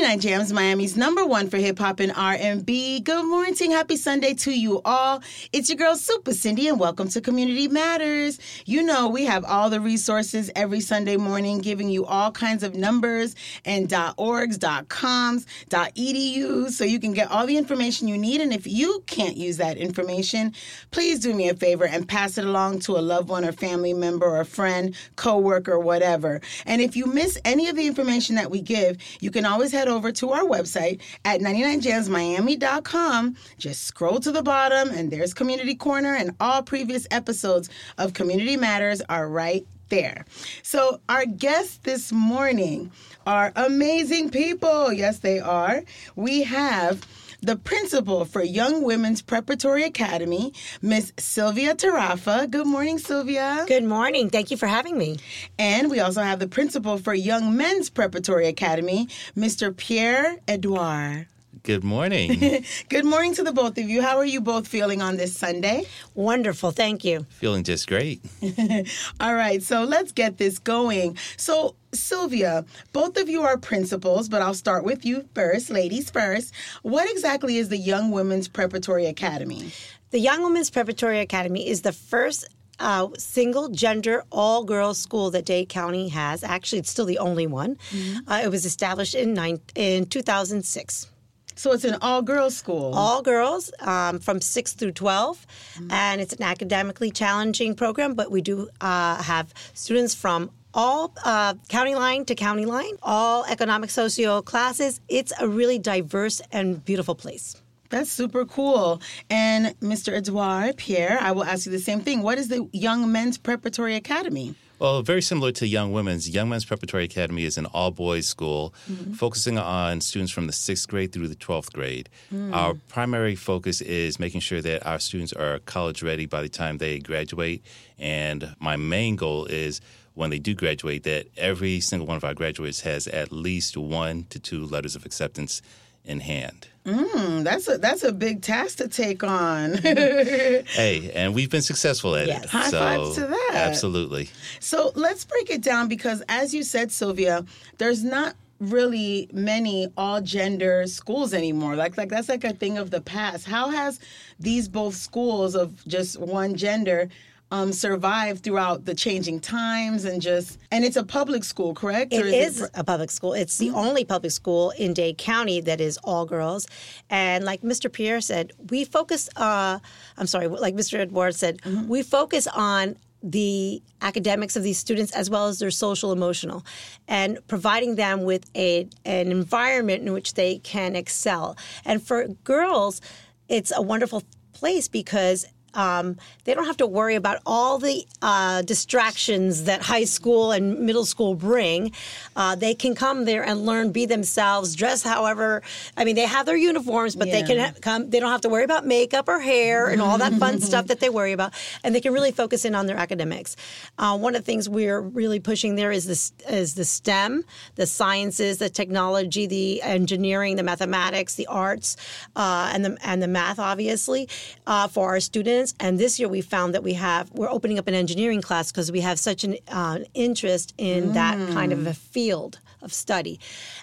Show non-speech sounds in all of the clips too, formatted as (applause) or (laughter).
99 Jams, Miami's number one for hip hop and R&B. Good morning, happy Sunday to you all. It's your girl Super Cindy, and welcome to Community Matters. You know we have all the resources every Sunday morning, giving you all kinds of numbers and .orgs, .coms, .edus, so you can get all the information you need. And if you can't use that information, please do me a favor and pass it along to a loved one or family member or friend, coworker, whatever. And if you miss any of the information that we give, you can always head over to our website at 99jamsmiami.com. Just scroll to the bottom, and there's Community Corner, and all previous episodes of Community Matters are right there. So, our guest this morning are amazing people. Yes, they are. We have the principal for Young Women's Preparatory Academy, Miss Silvia Tarafa. Good morning, Silvia. Good morning. Thank you for having me. And we also have the principal for Young Men's Preparatory Academy, Mr. Pierre Edouard. Good morning. (laughs) Good morning to the both of you. How are you both feeling on this Sunday? Wonderful. Thank you. Feeling just great. (laughs) All right, so let's get this going. So, Silvia, both of you are principals, but I'll start with you first, ladies first. What exactly is the Young Women's Preparatory Academy? The Young Women's Preparatory Academy is the first uh, single gender all girls school that Dade County has. Actually, it's still the only one. Mm-hmm. Uh, it was established in, nine, in 2006. So it's an all girls school. All girls um, from 6 through 12. Mm-hmm. And it's an academically challenging program, but we do uh, have students from all uh, county line to county line, all economic socio classes. It's a really diverse and beautiful place. That's super cool. And Mr. Edouard, Pierre, I will ask you the same thing. What is the Young Men's Preparatory Academy? Well, very similar to Young Women's, Young Men's Preparatory Academy is an all boys school mm-hmm. focusing on students from the sixth grade through the 12th grade. Mm. Our primary focus is making sure that our students are college ready by the time they graduate. And my main goal is when they do graduate, that every single one of our graduates has at least one to two letters of acceptance in hand. Mm, that's a that's a big task to take on. (laughs) hey, and we've been successful at yes. it. High so, fives to that. Absolutely. So let's break it down because, as you said, Silvia, there's not really many all gender schools anymore. Like like that's like a thing of the past. How has these both schools of just one gender um, survive throughout the changing times and just and it's a public school, correct? It is, is it... a public school. It's the mm-hmm. only public school in Dade County that is all girls. And like Mr. Pierre said, we focus. Uh, I'm sorry, like Mr. Edward said, mm-hmm. we focus on the academics of these students as well as their social emotional and providing them with a an environment in which they can excel and for girls it's a wonderful place because um, they don't have to worry about all the uh, distractions that high school and middle school bring. Uh, they can come there and learn, be themselves, dress however. I mean, they have their uniforms, but yeah. they can ha- come. They don't have to worry about makeup or hair and all that fun (laughs) stuff that they worry about, and they can really focus in on their academics. Uh, one of the things we're really pushing there is this is the STEM, the sciences, the technology, the engineering, the mathematics, the arts, uh, and the and the math, obviously, uh, for our students science. And this year we found that we have, we're opening up an engineering class because we have such an uh, interest in mm. that kind of a field of study.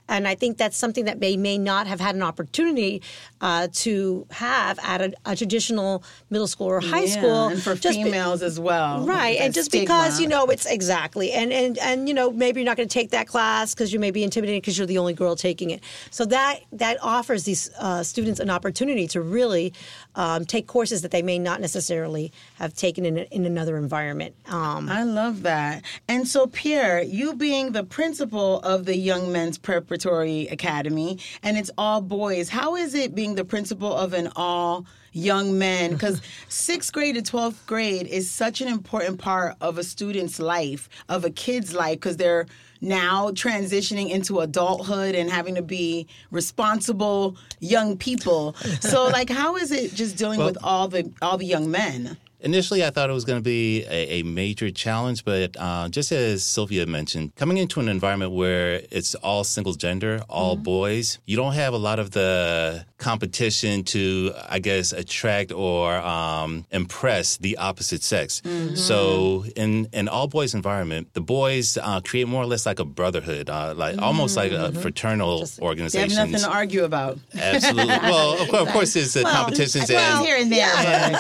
And I think that's something that they may not have had an opportunity uh, to have at a, a, traditional middle school or high yeah, school. And for females be, as well. Right. And just stigma. because, you know, it's exactly. And, and, and you know, maybe you're not going to take that class because you may be intimidated because you're the only girl taking it. So that, that offers these uh, students an opportunity to really um, take courses that they may not necessarily have taken in, in another environment. Um, I love that. And so, Pierre, you being the principal of the Young Men's Preparatory Academy, and it's all boys, how is it being the principal of an all young men? (laughs) Because sixth grade to 12th grade is such an important part of a student's life, of a kid's life, because they're now transitioning into adulthood and having to be responsible young people. So like how is it just dealing well, with all the all the young men? Initially, I thought it was going to be a, a major challenge, but uh, just as Silvia mentioned, coming into an environment where it's all single gender, all Mm-hmm. boys, you don't have a lot of the competition to, I guess, attract or um, impress the opposite sex. Mm-hmm. So, in an all boys environment, the boys uh, create more or less like a brotherhood, uh, like almost like a fraternal Mm-hmm. They have organization. nothing to argue about. Absolutely. Well, of course, of course there's the competitions Well, and here and there,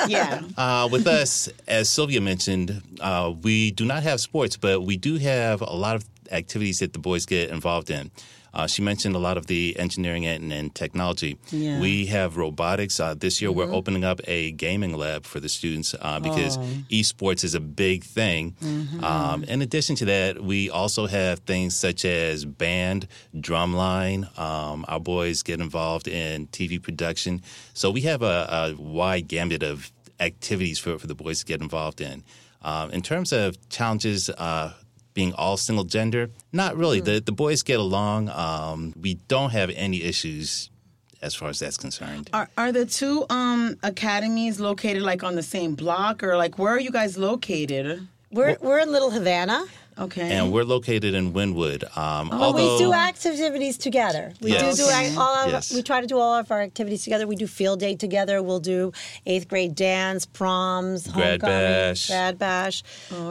but yeah. uh, with us, as Silvia mentioned, uh, we do not have sports, but we do have a lot of activities that the boys get involved in. Uh, she mentioned a lot of the engineering and, and technology. Yeah. We have robotics. Uh, this year, we're opening up a gaming lab for the students uh, because esports is a big thing. Um, in addition to that, we also have things such as band, drumline. Um, our boys get involved in TV production. So we have a, a wide gambit of activities for, for the boys to get involved in. Um, in terms of challenges, uh, being all single gender, not really. The the boys get along. Um, we don't have any issues as far as that's concerned. Are, are the two um, academies located like on the same block or like where are you guys located? We're, we're in Little Havana. Okay. And we're located in Wynwood. Um, But although we do activities together. We Yes. do do ac- all of, Yes. we try to do all of our activities together. We do field day together. We'll do eighth grade dance, proms, Grad homecoming, bash. grad bash.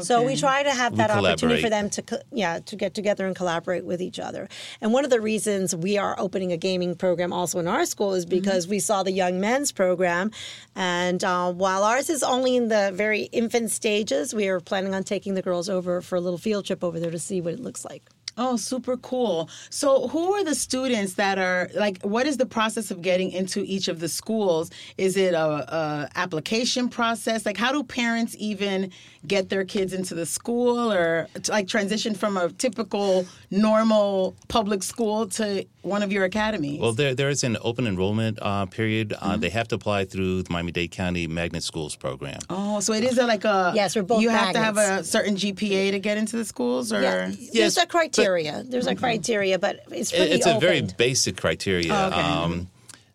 So we try to have that opportunity for them to yeah to get together and collaborate with each other. And one of the reasons we are opening a gaming program also in our school is because we saw the young men's program, and uh, while ours is only in the very infant stages, we are planning on taking the girls over for a little field trip over there to see what it looks like. Oh, super cool. So, who are the students that are like? What is the process of getting into each of the schools? Is it a, a application process? Like, how do parents even get their kids into the school, or like transition from a typical normal public school to one of your academies? Well, there there is an open enrollment uh, period. Uh, They have to apply through the Miami Dade County Magnet Schools program. oh, so it is a, like a Yes, we're both You have to have a certain GPA to get into the schools, or Yeah, Yes, there's a but- criteria. there's a criteria, but it's It- pretty it's a very basic criteria. Oh, okay. um,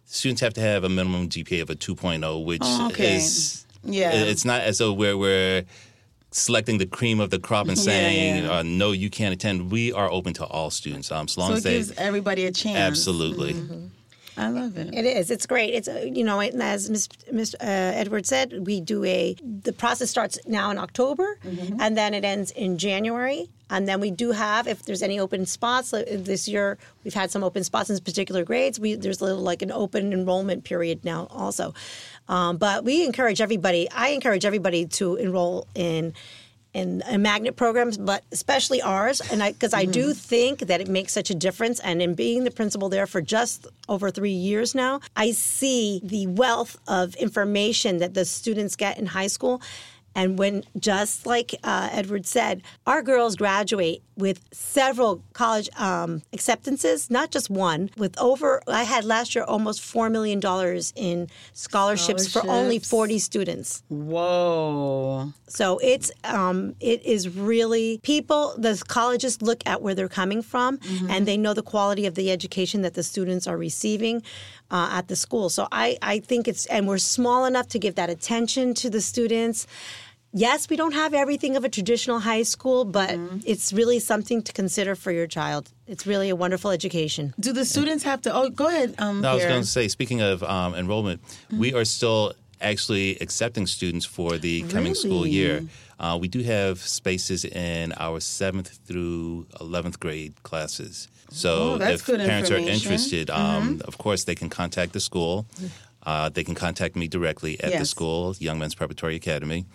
students have to have a minimum GPA of a 2.0, which Oh, okay. is Yeah. It's not as though we're we're selecting the cream of the crop and (laughs) saying yeah. Uh, no, you can't attend. We are open to all students, um, so long so as it they gives everybody a chance. absolutely. I love it. It is. It's great. It's uh, you know, and as Ms. Mr. Uh, Edward said, we do a. The process starts now in October, Mm-hmm. and then it ends in January. And then we do have, if there's any open spots like this year, we've had some open spots in particular grades. We there's a little like an open enrollment period now also, um, but we encourage everybody. I encourage everybody to enroll in. In, in magnet programs, but especially ours, and I because I do think that it makes such a difference. And in being the principal there for just over three years now, I see the wealth of information that the students get in high school. And when, just like uh, Edward said, our girls graduate with several college um, acceptances, not just one. With over, I had last year almost $4 million in scholarships, for only 40 students. Whoa. So it's um, it is really people. The colleges look at where they're coming from, and they know the quality of the education that the students are receiving uh, at the school. So I I think it's and we're small enough to give that attention to the students. Yes, we don't have everything of a traditional high school, but it's really something to consider for your child. It's really a wonderful education. Do the students have to? Oh, go ahead. Um, No, I was going to say, speaking of um, enrollment, we are still actually accepting students for the coming school year. Uh, we do have spaces in our seventh through eleventh grade classes. So Oh, if parents are interested, um, of course they can contact the school. Uh, they can contact me directly at the school, Young Men's Preparatory Academy.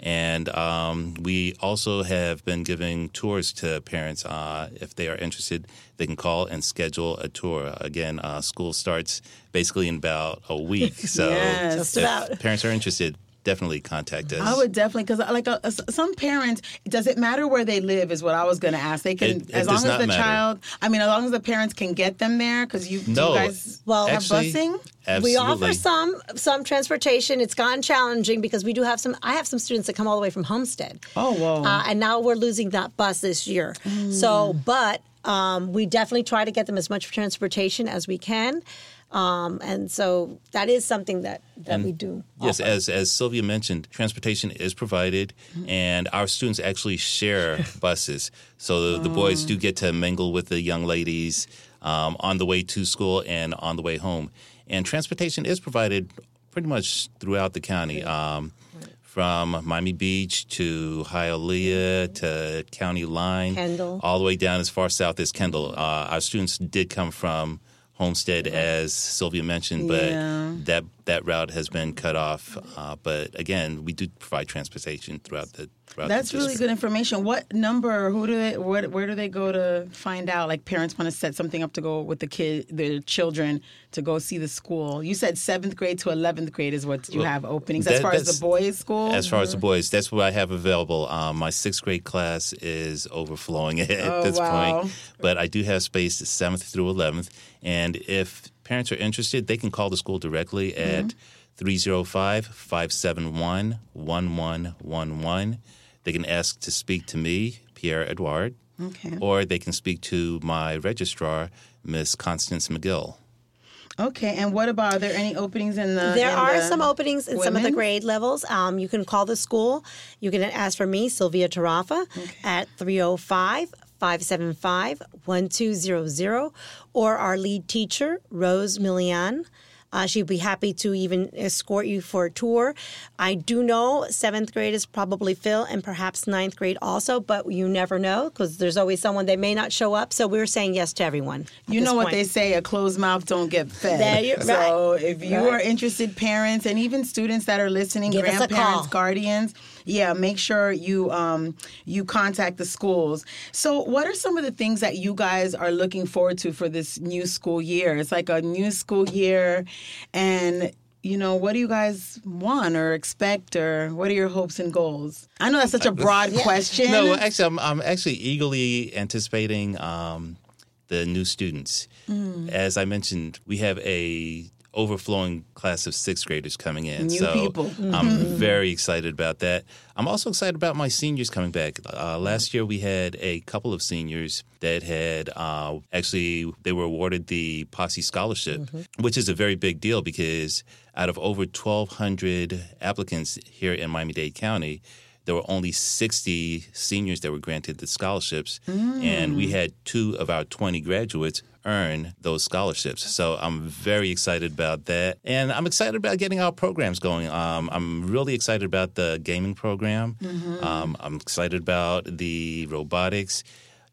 And um, we also have been giving tours to parents. Uh, if they are interested, they can call and schedule a tour. Again, uh, school starts basically in about a week. (laughs) So Yes. Just if about. parents are interested, definitely contact us. I would definitely because like uh, s- some parents, does it matter where they live? Is what I was going to ask. They can It- it as long as the matter. child. I mean, as long as the parents can get them there because you, do No, you guys Well, have busing. Absolutely. We offer some some transportation. It's gotten challenging because we do have some. I have some students that come all the way from Homestead. Oh, whoa. Uh, and now we're losing that bus this year. So, but. Um, we definitely try to get them as much transportation as we can. Um, and so that is something that, that we do. Yes, offer. as as Silvia mentioned, transportation is provided, and our students actually share (laughs) buses. So the, the boys do get to mingle with the young ladies um, on the way to school and on the way home. And transportation is provided pretty much throughout the county. Um, from Miami Beach to Hialeah to County Line, Kendall. all the way down as far south as Kendall. Uh, our students did come from Homestead, as Silvia mentioned, but Yeah. that that route has been cut off. Uh, but again, we do provide transportation throughout the. Throughout That's the really good information. What number? Who do they? Where, where do they go to find out? Like parents want to set something up to go with the kid, their children to go see the school. You said seventh grade to eleventh grade is what you have openings as far as the boys' school. As far as the boys, that's what I have available. Um, my sixth grade class is overflowing (laughs) at Oh, this wow. point, but I do have space seventh through eleventh. And if parents are interested, they can call the school directly at 305 571 1111. They can ask to speak to me, Pierre Edouard, Okay. or they can speak to my registrar, Miss Constance McGill. Okay, and what about? Are there any openings in the? There in are the some openings in some of the grade levels. Um, you can call the school. You can ask for me, Silvia Tarafa, at 305 575 1200, or our lead teacher, Rose Milian. Uh, she'd be happy to even escort you for a tour. I do know seventh grade is probably Phil and perhaps ninth grade also, but you never know because there's always someone that may not show up. So we're saying yes to everyone. You know what point. they say: a closed mouth don't get fed. You- so right. if you Right. are interested, parents and even students that are listening, Give grandparents, guardians, yeah, make sure you um, you contact the schools. So, what are some of the things that you guys are looking forward to for this new school year? It's like a new school year, and you know, what do you guys want or expect, or what are your hopes and goals? I know that's such a broad question. No, actually, I'm, I'm actually eagerly anticipating um, the new students. Mm. As I mentioned, we have a overflowing class of sixth graders coming in. New so people. Mm-hmm. I'm very excited about that. I'm also excited about my seniors coming back. Uh, last year we had a couple of seniors that had uh, actually they were awarded the Posse Scholarship, Mm-hmm. which is a very big deal because out of over 1,200 applicants here in Miami-Dade County, there were only 60 seniors that were granted the scholarships, and we had two of our 20 graduates earn those scholarships. So I'm very excited about that, and I'm excited about getting our programs going. Um, I'm really excited about the gaming program. Um, I'm excited about the robotics.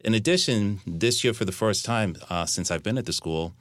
In addition, this year for the first time uh, since I've been at the school,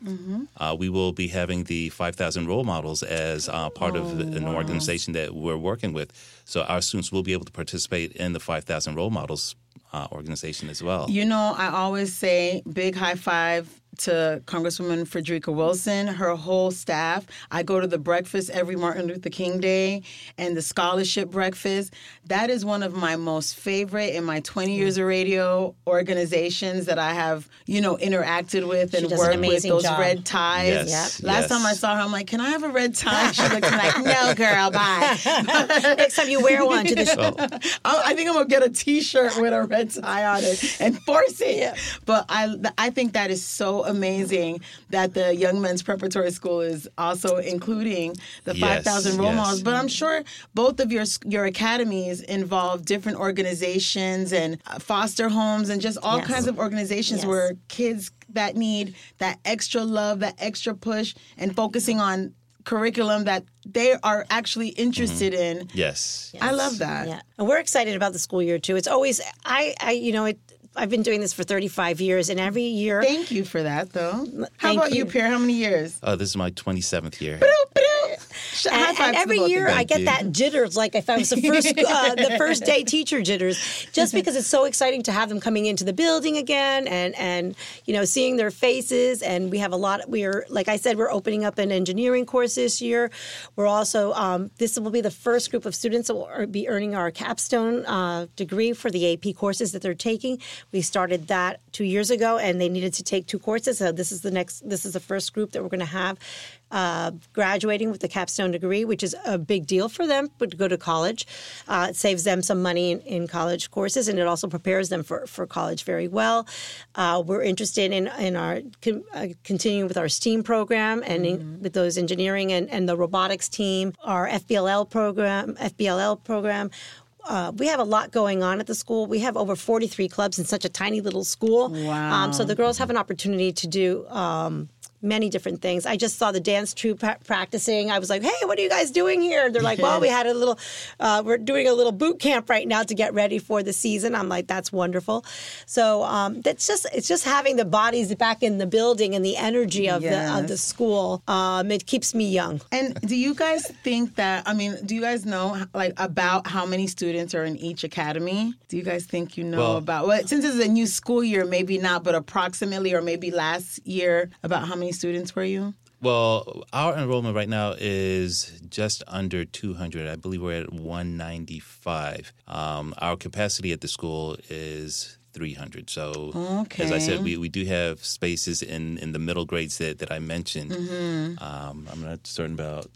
uh, we will be having the 5,000 role models as uh, part of an organization that we're working with. So our students will be able to participate in the 5,000 role models uh, organization as well. You know, I always say big high five to Congresswoman Frederica Wilson, her whole staff. I go to the breakfast every Martin Luther King Day and the scholarship breakfast. That is one of my most favorite in my 20 years of radio organizations that I have, you know, interacted with and does an worked with those job. red ties. Yes, Last yes. time I saw her, I'm like, "Can I have a red tie?" (laughs) She looked at me like, "No, girl, bye." (laughs) Next time you wear one to the show. (laughs) I I think I'm gonna get a T-shirt with a red tie on it and force it. But I, I think that is so amazing that the Young Men's Preparatory School is also including the Yes, 5,000 role yes. models. But I'm sure both of your your academies involve different organizations and uh, foster homes and just all Yes. kinds of organizations Yes. where kids that need that extra love, that extra push, and focusing on curriculum that they are actually interested in. Yes. I love that. Yeah, and we're excited about the school year too. It's always I, I you know, it, I've been doing this for 35 years, and every year, Thank you for that, though. How about you, you. Pierre? How many years? Uh, this is my 27th year. Sh- high and, and every year. I get you. that jitters, like if I was the first (laughs) uh, the first day teacher jitters, just because it's so exciting to have them coming into the building again, and and you know seeing their faces, and we have a lot. We're like I said, we're opening up an engineering course this year. We're also um, this will be the first group of students that will be earning our capstone uh, degree for the AP courses that they're taking. We started that two years ago, and they needed to take two courses. So this is the next. This is the first group that we're going to have uh, graduating with a capstone degree, which is a big deal for them but to go to college. Uh, it saves them some money in, in, college courses, and it also prepares them for, for college very well. Uh, we're interested in, in our con, uh, continuing with our STEAM program and mm-hmm. in, with those engineering and, and the robotics team, our FBLL program, FBLL program. Uh, we have a lot going on at the school. We have over 43 clubs in such a tiny little school. Wow. Um, so the girls have an opportunity to do um, many different things. I just saw the dance troupe pra- practicing. I was like, "Hey, what are you guys doing here?" They're like, "Well, we had a little, uh, we're doing a little boot camp right now to get ready for the season." I'm like, "That's wonderful." So um, that's just it's just having the bodies back in the building and the energy of yes. the of the school. Um, it keeps me young. And do you guys think that? I mean, do you guys know like about how many students are in each academy? Do you guys think you know well, about? Well, since it's a new school year, maybe not, but approximately, or maybe last year, about how many students were you? Well, our enrollment right now is just under 200. I believe we're at 195. Um, our capacity at the school is 300. So, okay. as I said, we, we do have spaces in, in the middle grades that, that I mentioned. Mm-hmm. Um, I'm not certain about.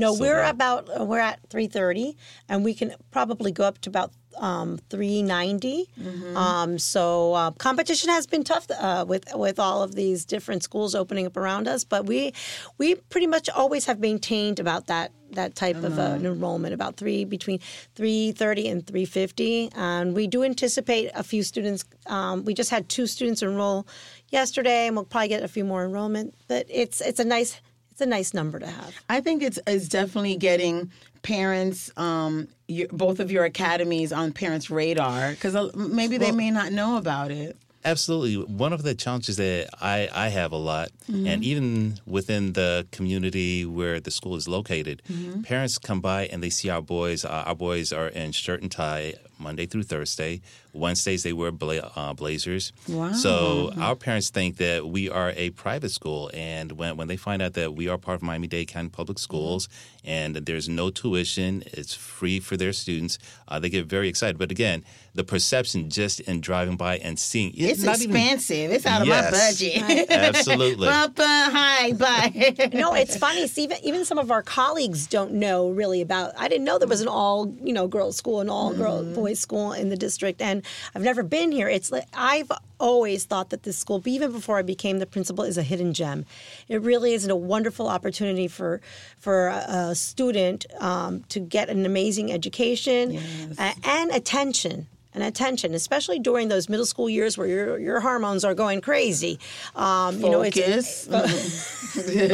No, so we're about we're at 330, and we can probably go up to about um, 390. Mm-hmm. Um, so uh, competition has been tough uh, with with all of these different schools opening up around us, but we we pretty much always have maintained about that that type mm-hmm. of uh, an enrollment about three between 330 and 350 and we do anticipate a few students um, we just had two students enroll yesterday and we'll probably get a few more enrollment but it's it's a nice it's a nice number to have i think it's it's definitely getting parents, um, your, both of your academies on parents' radar? Because uh, maybe well, they may not know about it. Absolutely. One of the challenges that I, I have a lot, mm-hmm. and even within the community where the school is located, mm-hmm. parents come by and they see our boys. Uh, our boys are in shirt and tie Monday through Thursday. Wednesdays they wear bla- uh, blazers. Wow. So our parents think that we are a private school, and when when they find out that we are part of Miami Dade County Public Schools and there's no tuition, it's free for their students, uh, they get very excited. But again, the perception just in driving by and seeing it's, it's expensive. Even, it's out of yes, my budget. (laughs) Absolutely. Bump, uh, hi, bye. (laughs) no, it's funny. See, even, even some of our colleagues don't know really about. I didn't know there was an all you know girls school and all mm-hmm. girl boys school in the district, and I've never been here. It's like I've always thought that this school, even before I became the principal, is a hidden gem. It really is a wonderful opportunity for for a, student um, to get an amazing education yes. uh, and attention and attention, especially during those middle school years where your your hormones are going crazy. Um, you know, it's definitely (laughs)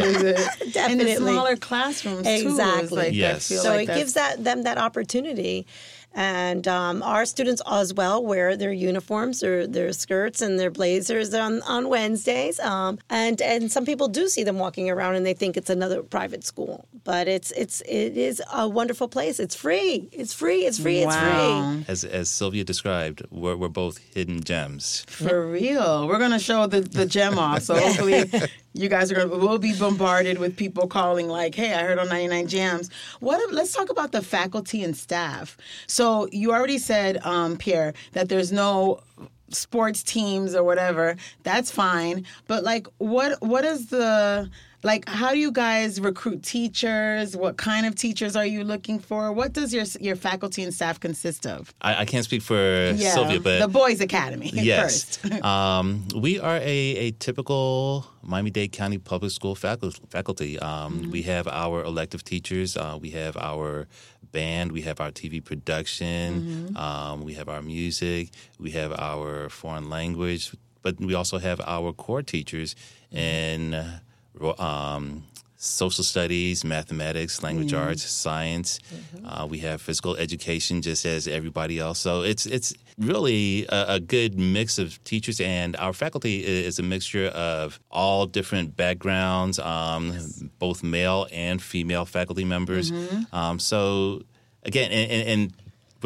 and the smaller classrooms exactly. Too, like, yes. so like it gives that them that opportunity and um, our students as well wear their uniforms, or their skirts and their blazers on, on Wednesdays. Um, and and some people do see them walking around and they think it's another private school, but it's it's it is a wonderful place. It's free. It's free. It's free. Wow. It's free. As as Silvia described, we're, we're both hidden gems. For real, we're gonna show the the gem off. So hopefully (laughs) you guys are going to we'll be bombarded with people calling like hey i heard on 99 jams what let's talk about the faculty and staff so you already said um, pierre that there's no sports teams or whatever that's fine but like what what is the like how do you guys recruit teachers? What kind of teachers are you looking for? What does your your faculty and staff consist of? I, I can't speak for yeah, silvia but the boys academy (laughs) yes. (laughs) um, we are a, a typical miami-dade county public school faculty. Um, mm-hmm. we have our elective teachers uh, we have our band we have our tv production mm-hmm. um, we have our music we have our foreign language but we also have our core teachers in um, social studies, mathematics, language mm-hmm. arts, science. Mm-hmm. Uh, we have physical education, just as everybody else. So it's it's really a, a, good mix of teachers, and our faculty is a mixture of all different backgrounds, um, yes. both male and female faculty members. Mm-hmm. Um, so again, and, and, and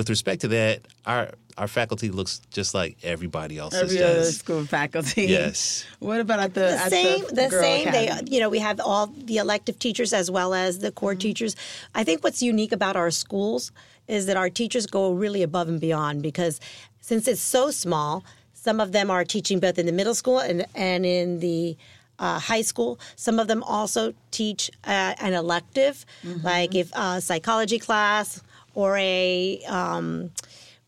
with respect to that, our our faculty looks just like everybody else's. Every does. other school faculty. Yes. (laughs) what about at the, the at same? The, the same. Academy? They, you know, we have all the elective teachers as well as the core mm-hmm. teachers. I think what's unique about our schools is that our teachers go really above and beyond because since it's so small, some of them are teaching both in the middle school and and in the uh, high school. Some of them also teach uh, an elective, like if a psychology class or a um,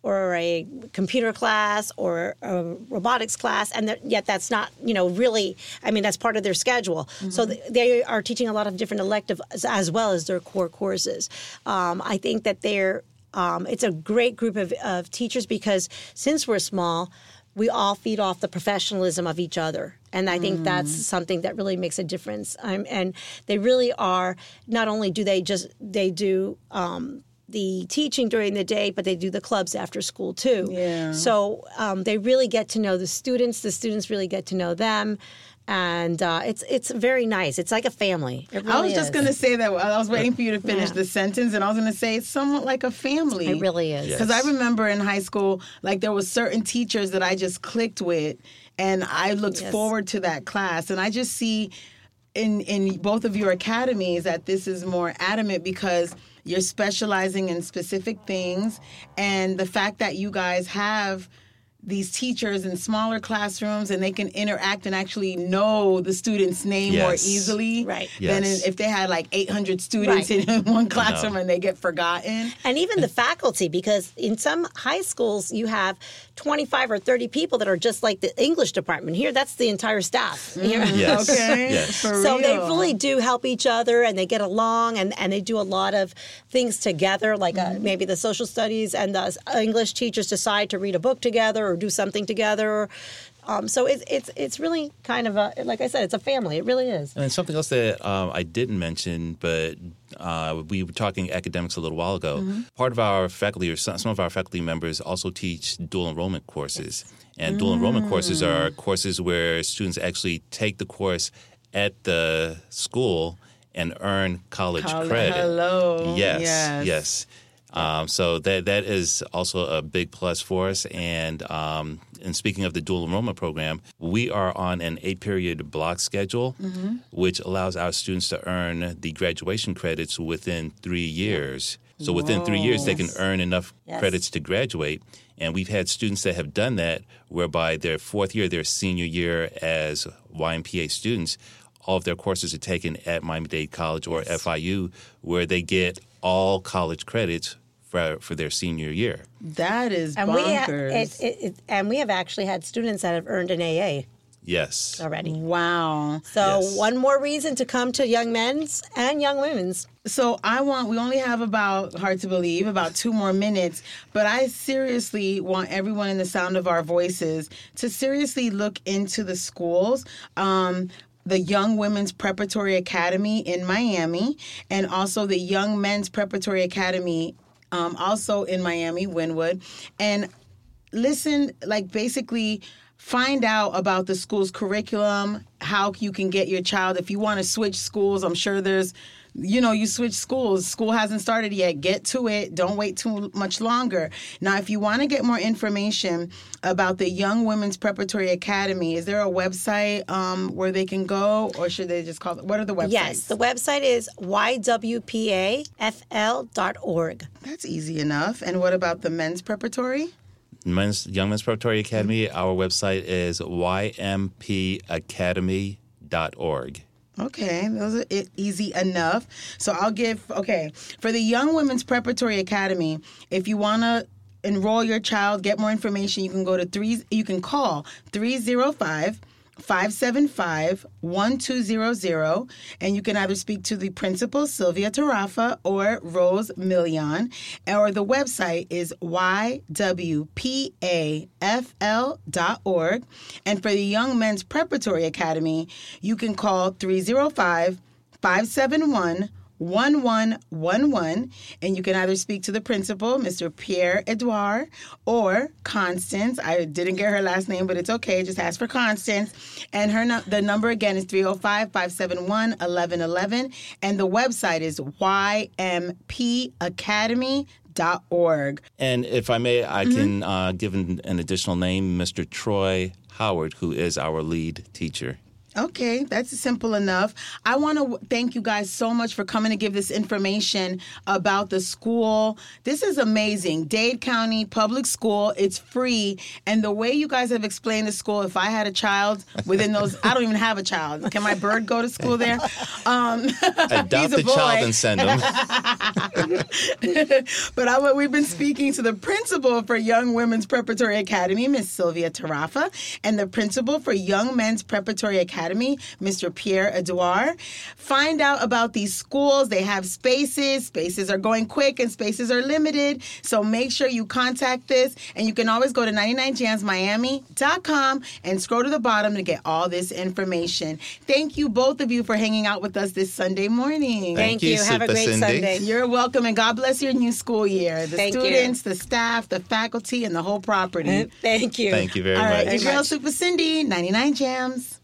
or a computer class or a robotics class, and that- yet that's not, you know, really. I mean, that's part of their schedule. So th- they are teaching a lot of different electives as well as their core courses. Um, I think that they're. Um, it's a great group of, of teachers because since we're small, we all feed off the professionalism of each other. And I think that's something that really makes a difference. Um, and they really are, not only do they just, they do um, the teaching during the day, but they do the clubs after school too. Yeah. So um, they really get to know the students. The students really get to know them. And uh, it's it's very nice. It's like a family. It I was just is. going to say that. I was waiting for you to finish Yeah. the sentence, and I was going to say it's somewhat like a family. It really is. Yes. Because I remember in high school, like there were certain teachers that I just clicked with, and I looked Yes. forward to that class. And I just see in in both of your academies that this is more adamant because you're specializing in specific things, and the fact that you guys have these teachers in smaller classrooms and they can interact and actually know the student's name more easily Right. than Yes. if they had like 800 students Right. in (laughs) one classroom and they get forgotten. and even the faculty because in some high schools you have 25 or 30 people that are just like the english department here that's the entire staff Here- (laughs) Yes. Okay. Yes. So they really do help each other and they get along and, and they do a lot of things together like uh, maybe the social studies and the english teachers decide to read a book together or do something together um, so it's, it's, it's really kind of a like i said it's a family it really is And then something else that um, I didn't mention, but uh, we were talking academics a little while ago. Mm-hmm. Part of our faculty, or some, some of our faculty members, also teach dual enrollment courses. And dual enrollment courses are Mm. courses where students actually take the course at the school and earn college Coll- credit. hello. Yes, Yes. yes. Um, so that that is also a big plus for us. And um, and speaking of the dual enrollment program, we are on an eight period block schedule, Mm-hmm. which allows our students to earn the graduation credits within three years. So within three years, they can earn enough Yes. credits to graduate. And we've had students that have done that, whereby their fourth year, their senior year as YMPA students, all of their courses are taken at Miami Dade College or FIU, where they get all college credits for, for their senior year. That is and we, ha- bonkers. it, it, it, and we have actually had students that have earned an aa Yes. already wow. so Yes. one more reason to come to young men's and young women's So I want, we only have about, hard to believe, about two more minutes, but I seriously want everyone in the sound of our voices to seriously look into the schools. Um, the Young Women's Preparatory Academy in Miami, and also the Young Men's Preparatory Academy, um, also in Miami, Wynwood. And listen, like basically find out about the school's curriculum, how you can get your child. If you want to switch schools, I'm sure there's, you know, you switch schools. School hasn't started yet. Get to it. Don't wait too much longer. Now, if you want to get more information about the Young Women's Preparatory Academy, is there a website um, where they can go, or should they just call? it? What are the websites? Yes, the website is ywpafl.org. That's easy enough. And what about the Men's Preparatory? Men's, Young Men's Preparatory Academy, our website is ympacademy.org. Okay, those are easy enough. So I'll give, okay, for the Young Women's Preparatory Academy, if you want to enroll your child, get more information, you can go to three, you can call 305 575 1200, and you can either speak to the principal, Silvia Tarafa, or Rose Milian, or the website is ywpafl.org. And for the Young Men's Preparatory Academy, you can call 305 571 1111 and you can either speak to the principal mr pierre edouard or constance. I didn't get her last name but it's okay. Just ask for constance. And her the number again is 305-571-1111 and the website is ympacademy.org And if I may, I can uh, give an, an additional name, Mr. Troy Howard, who is our lead teacher Okay, that's simple enough. I want to thank you guys so much for coming to give this information about the school. This is amazing. Dade County Public School, it's free. And the way you guys have explained the school, if I had a child within (laughs) those, I don't even have a child. Can my bird go to school there? Um, (laughs) Adopt a, child and send them. (laughs) but I, we've been speaking to the principal for Young Women's Preparatory Academy, Miss Silvia Tarafa, and the principal for Young Men's Preparatory Academy. Academy, Mr. Pierre Edouard. Find out about these schools. They have spaces. Spaces are going quick and spaces are limited. So make sure you contact this. And you can always go to 99jamsmiami.com and scroll to the bottom to get all this information. Thank you, both of you, for hanging out with us this Sunday morning. Thank, Thank you. you. Have a great Cindy. Sunday. You're welcome, and God bless your new school year. The Thank students, you. the staff, the faculty, and the whole property. (laughs) Thank you. Thank you very all much. Right, your girl, Super Cindy, 99 Jams.